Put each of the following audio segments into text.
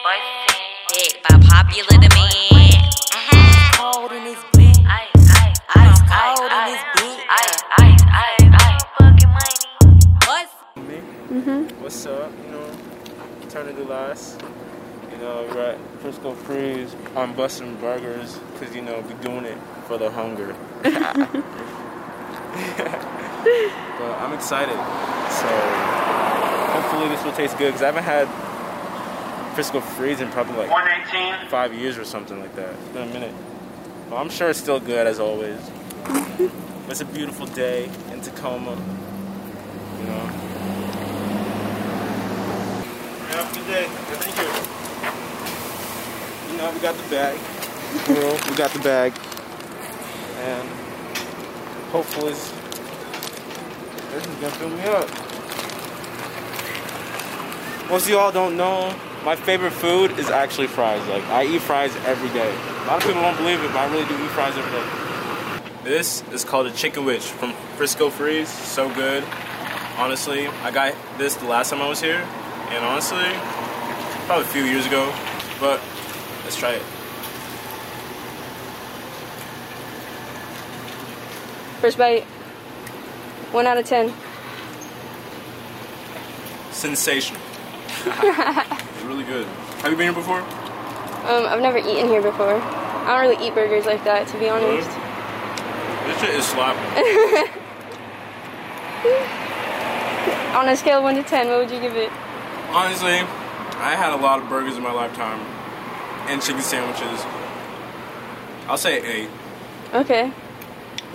Big by popular demand. Cold in this bitch. Ice cold in this bitch. What's Me? Mm-hmm. What's up? You know, Eternity Last. You know, we're at Frisko Freeze on busting burgers because, you know, we doing it for the hunger. but I'm excited. So hopefully this will taste good because I haven't had Frisko Freeze in probably like 118. five years or something like that. It's been a minute. But I'm sure it's still good as always. it's a beautiful day in Tacoma. You know. Have a good day. Thank you. You know, we got the bag. Girl, we got the bag. And hopefully this this is gonna fill me up. Most of y'all don't know, my favorite food is actually fries. Like I eat fries every day. A lot of people don't believe it, but I really do eat fries every day. This is called a chicken witch from Frisko Freeze. So good. Honestly, I got this the last time I was here, and honestly, probably a few years ago. But let's try it. First bite. One out of ten. Sensational. it's really good. Have you been here before? Um, I've never eaten here before. I don't really eat burgers like that, to be honest. This shit is slapping. On a scale of one to ten, what would you give it? Honestly, I had a lot of burgers in my lifetime and chicken sandwiches. I'll say eight. Okay.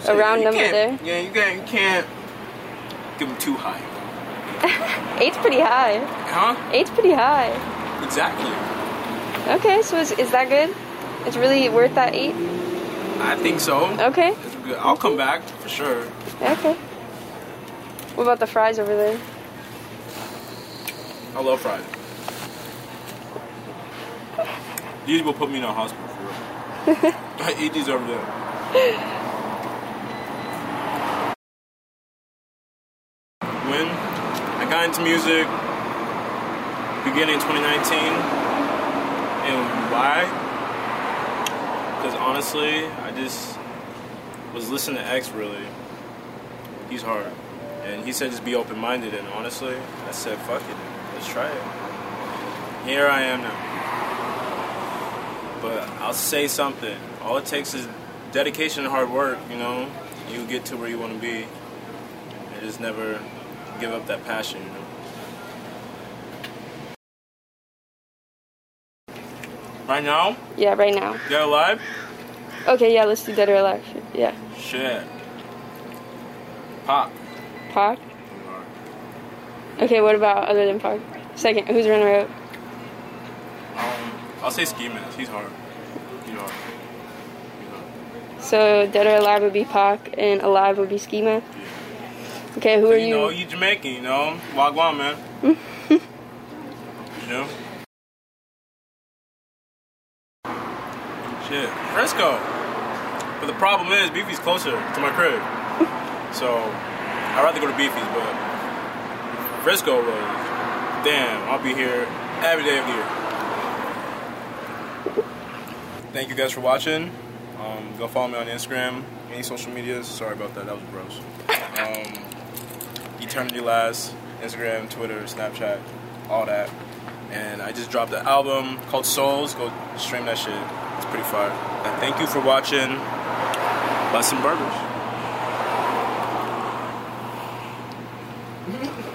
A round number there. Yeah, you can't, you can't give them too high. Eight's pretty high. Huh? Eight's pretty high. Exactly. Okay, so is, is that good? It's really worth that eight? I think so. Okay. It's good. I'll come back for sure. Okay. What about the fries over there? I love fries. These will put me in a hospital for real. I eat these every day. I got into music, beginning 2019, and why? Because honestly, I just was listening to X really. He's hard. And he said just be open minded, and honestly, I said fuck it, let's try it. Here I am now. But I'll say something. All it takes is dedication and hard work, you know. You get to where you want to be. It is never give up that passion, you know. Right now, Yeah, right now. Dead Alive? Okay, yeah, let's do Dead or Alive. Yeah. Shit. Pop. Pac? Okay, what about other than Pac? Second, who's runner up? Um, I'll say Ski Mask. He's hard. He's hard. He's hard. So Dead or Alive would be Pac, and Alive would be Ski Mask. Okay, who are you you? know, you Jamaican, you know. Wagwan, man. you know? Shit. Frisko. But the problem is, Beefy's closer to my crib. so, I'd rather go to Beefy's, but Frisko was, damn, I'll be here every day of the year. Thank you guys for watching. Um, go follow me on Instagram, any social medias. Sorry about that, that was gross. Um, Eternity Last, Instagram, Twitter, Snapchat, all that. And I just dropped an album called Souls. Go stream that shit. It's pretty fire. And thank you for watching Bustin' Burgers.